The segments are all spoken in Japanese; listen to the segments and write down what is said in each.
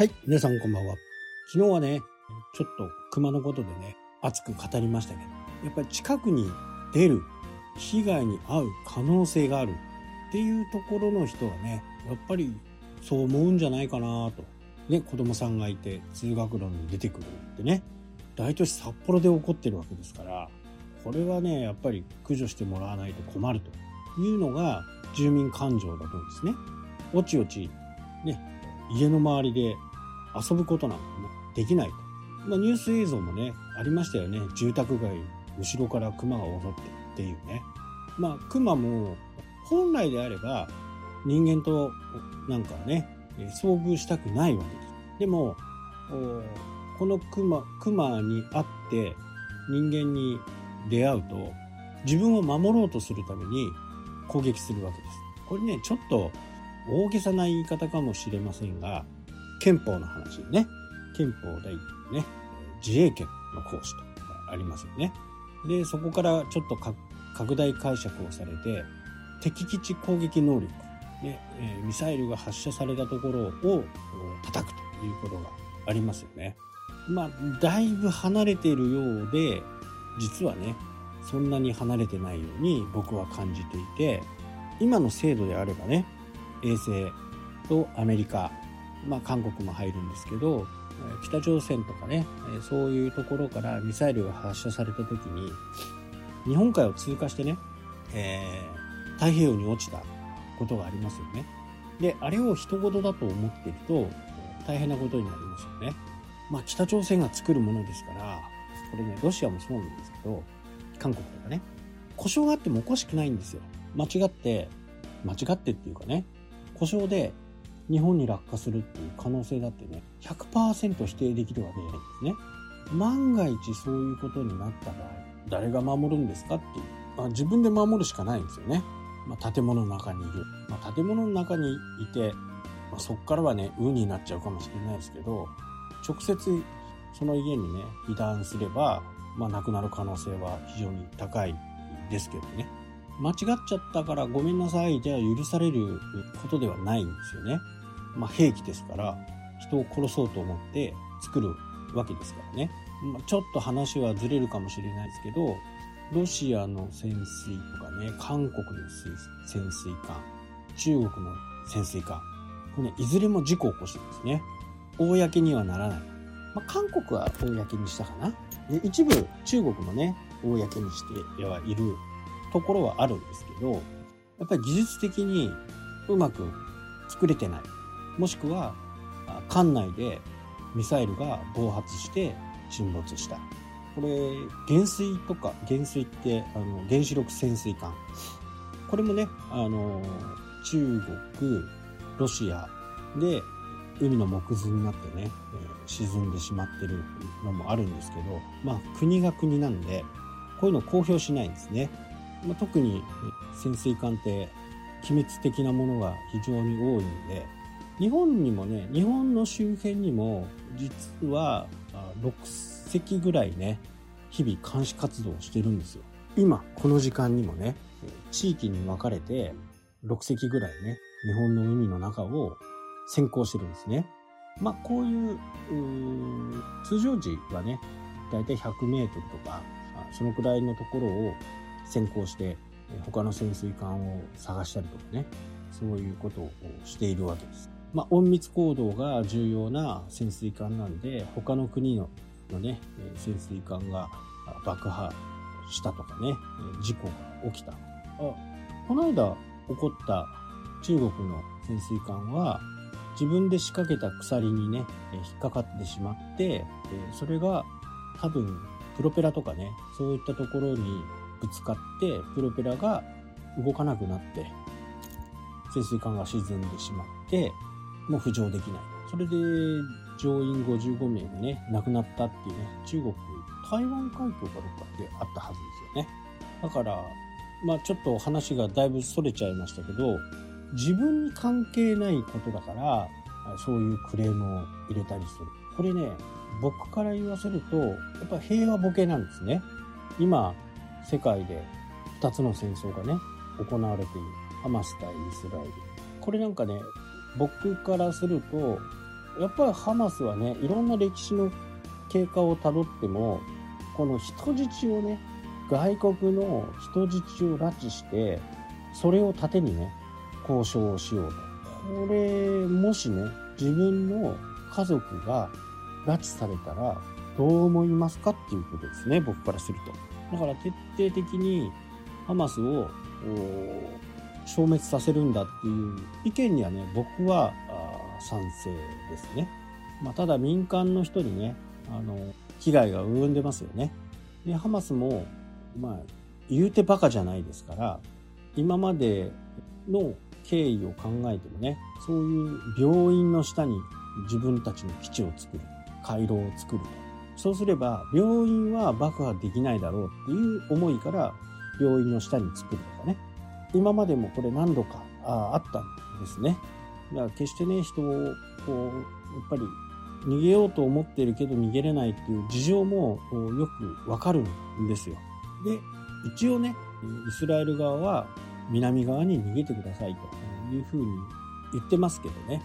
はい、皆さんこんばんは。昨日はね、ちょっと熊のことでね、熱く語りましたけど、やっぱり近くに出る、被害に遭う可能性があるっていうところの人はね、やっぱりそう思うんじゃないかなと。ね、子供さんがいて通学路に出てくるってね、大都市札幌で起こってるわけですから、これはね、やっぱり駆除してもらわないと困るというのが住民感情だと思うんですね。おちおち、ね、家の周りで遊ぶことなんかもできないと。まあ、ニュース映像もね、ありましたよね。住宅街、後ろから熊が襲ってっていうね。まあ、熊も本来であれば人間となんかね、遭遇したくないわけです。でも、この熊、熊に会って人間に出会うと自分を守ろうとするために攻撃するわけです。これね、ちょっと大げさな言い方かもしれませんが、憲法の話ね。憲法第ね、自衛権の行使とかありますよね。で、そこからちょっと拡大解釈をされて、敵基地攻撃能力、ねえ、ミサイルが発射されたところを叩くということがありますよね。まあ、だいぶ離れているようで、実はね、そんなに離れてないように僕は感じていて、今の制度であればね、衛星とアメリカ、まあ、韓国も入るんですけど北朝鮮とかねそういうところからミサイルが発射された時に日本海を通過してね、えー、太平洋に落ちたことがありますよね。であれを人事だと思っていると大変なことになりますよね。まあ北朝鮮が作るものですからこれねロシアもそうなんですけど韓国とかね故障があってもおかしくないんですよ。間違って間違ってっていうかね故障で日本に落下するっていう可能性だってね、100%否定できるわけじゃないんですね。万が一そういうことになった場合、誰が守るんですかっていう。まあ、自分で守るしかないんですよね。まあ、建物の中にいる。まあ、建物の中にいて、まあ、そこからはね、運になっちゃうかもしれないですけど、直接その家にね、被弾すれば、まあ、亡くなる可能性は非常に高いですけどね。間違っちゃったからごめんなさいじゃあ許されることではないんですよね。まあ、兵器ですから人を殺そうと思って作るわけですからね。まあ、ちょっと話はずれるかもしれないですけどロシアの潜水とかね韓国の潜水艦中国の潜水艦これ、ね、いずれも事故を起こしてるんですね。公にはならない。まあ、韓国は公にしたかな。一部中国もね公にしてはいるところはあるんですけど、やっぱり技術的にうまく作れてない。もしくは、艦内でミサイルが暴発して沈没した。これ、原水とか、原水って、あの、原子力潜水艦。これもね、あの、中国、ロシアで海の木図になってね、えー、沈んでしまってるのもあるんですけど、まあ国が国なんで、こういうの公表しないんですね。まあ、特に潜水艦って機密的なものが非常に多いので日本にもね日本の周辺にも実は6隻ぐらいね日々監視活動をしてるんですよ。今この時間にもね地域に分かれて6隻ぐらいね日本の海の中を先行してるんですね。まあこういう通常時はねだいたい100メートルとかそのくらいのところを先行して他の潜水艦を探したりとかねそういうことをしているわけです。まあ、隠密行動が重要な潜水艦なんで他の国ののね潜水艦が爆破したとかね事故が起きた。あこの間起こった中国の潜水艦は自分で仕掛けた鎖にね引っかかってしまってそれが多分プロペラとかねそういったところにぶつかってプロペラが動かなくなって潜水艦が沈んでしまっても浮上できない。それで乗員55名がね亡くなったっていうね中国台湾海峡かどっかであったはずですよね。だからまあちょっと話がだいぶそれちゃいましたけど自分に関係ないことだからそういうクレームを入れたりする。これね僕から言わせるとやっぱ平和ボケなんですね。今世界で2つの戦争がね行われている。ハマス対イスラエル。これなんかね僕からするとやっぱりハマスはねいろんな歴史の経過をたどってもこの人質をね外国の人質を拉致してそれを盾にね交渉をしようと。これもしね自分の家族が拉致されたらどう思いますかっていうことですね僕からすると。だから徹底的にハマスを消滅させるんだっていう意見にはね僕は賛成ですね、まあ、ただ民間の人にねあの被害が及んでますよね。でハマスもまあ言うてバカじゃないですから今までの経緯を考えてもねそういう病院の下に自分たちの基地を作る回廊を作るそうすれば病院は爆破できないだろうっていう思いから病院の下に作るとかね。今までもこれ何度かああったんですね。だから決してね人をこうやっぱり逃げようと思ってるけど逃げれないっていう事情もよくわかるんですよ。で一応ねイスラエル側は南側に逃げてくださいというふうに言ってますけどね。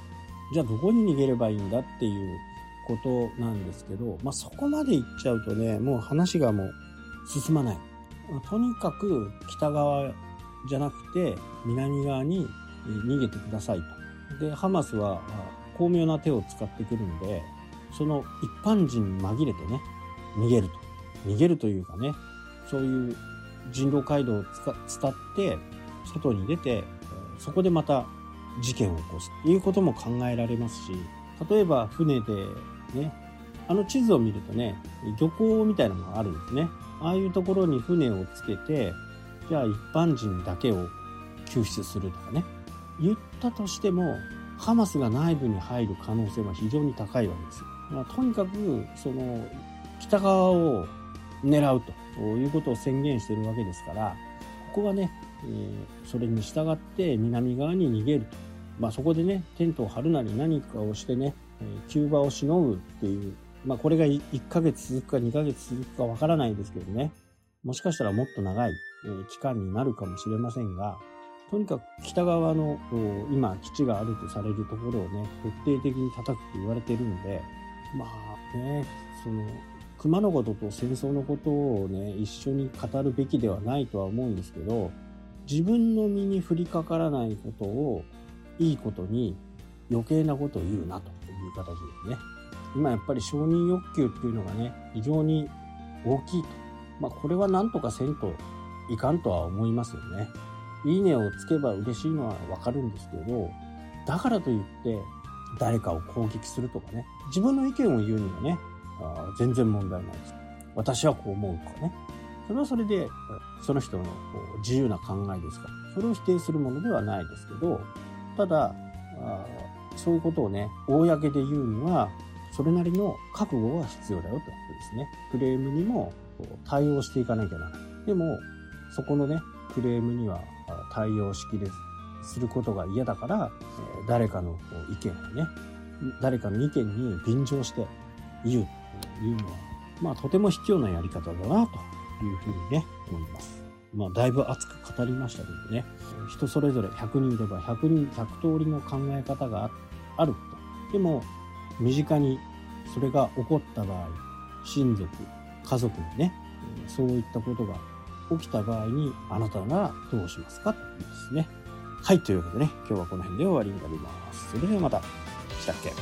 じゃあどこに逃げればいいんだっていうことなんですけど、まあ、そこまで行っちゃうとねもう話がもう進まない。とにかく北側じゃなくて南側に逃げてくださいと。でハマスは巧妙な手を使ってくるんでその一般人に紛れてね逃げると。逃げるというかねそういう人道回廊を伝って外に出てそこでまた事件を起こすということも考えられますし例えば船でねあの地図を見るとね漁港みたいなのがあるんですね。ああいうところに船をつけてじゃあ一般人だけを救出するとかね言ったとしてもハマスが内部に入る可能性は非常に高いわけですよ。まあ、とにかくその北側を狙うということを宣言しているわけですからここはねえー、それに従って南側に逃げると。まあ、そこでね、テントを張るなり何かをしてね、えー、急場をしのぐっていう、まあ、これが 1, ヶ月続くか2ヶ月続くかわからないですけどね、もしかしたらもっと長い、期間になるかもしれませんが、とにかく北側の今基地があるとされるところをね、徹底的に叩くと言われてるんで、まあね、その、熊のことと戦争のことをね、一緒に語るべきではないとは思うんですけど、自分の身に降りかからないことをいいことに余計なことを言うなという形ですね。今やっぱり承認欲求っていうのがね、非常に大きいと。まあこれは何とかせんといかんとは思いますよね。いいねをつけば嬉しいのはわかるんですけど、だからといって誰かを攻撃するとかね、自分の意見を言うにはね、あ全然問題ないです。私はこう思うとかね。それはそれで、その人の自由な考えですから、それを否定するものではないですけど、ただ、あそういうことをね、公で言うには、それなりの覚悟が必要だよということですね。クレームにも対応していかなきゃならない。でも、そこのね、クレームには対応しきれず、することが嫌だから、誰かの意見をね、誰かの意見に便乗して言うというのは、まあとても卑怯なやり方だなというふうにね、思います。まあ、だいぶ熱く語りましたけどね、人それぞれ100人いれば100人、100通りの考え方があると。でも、身近にそれが起こった場合、親族、家族にね、そういったことが起きた場合に、あなたならどうしますか？というですね。はい、というわけでね、今日はこの辺で終わりになります。それではまた。したっけ？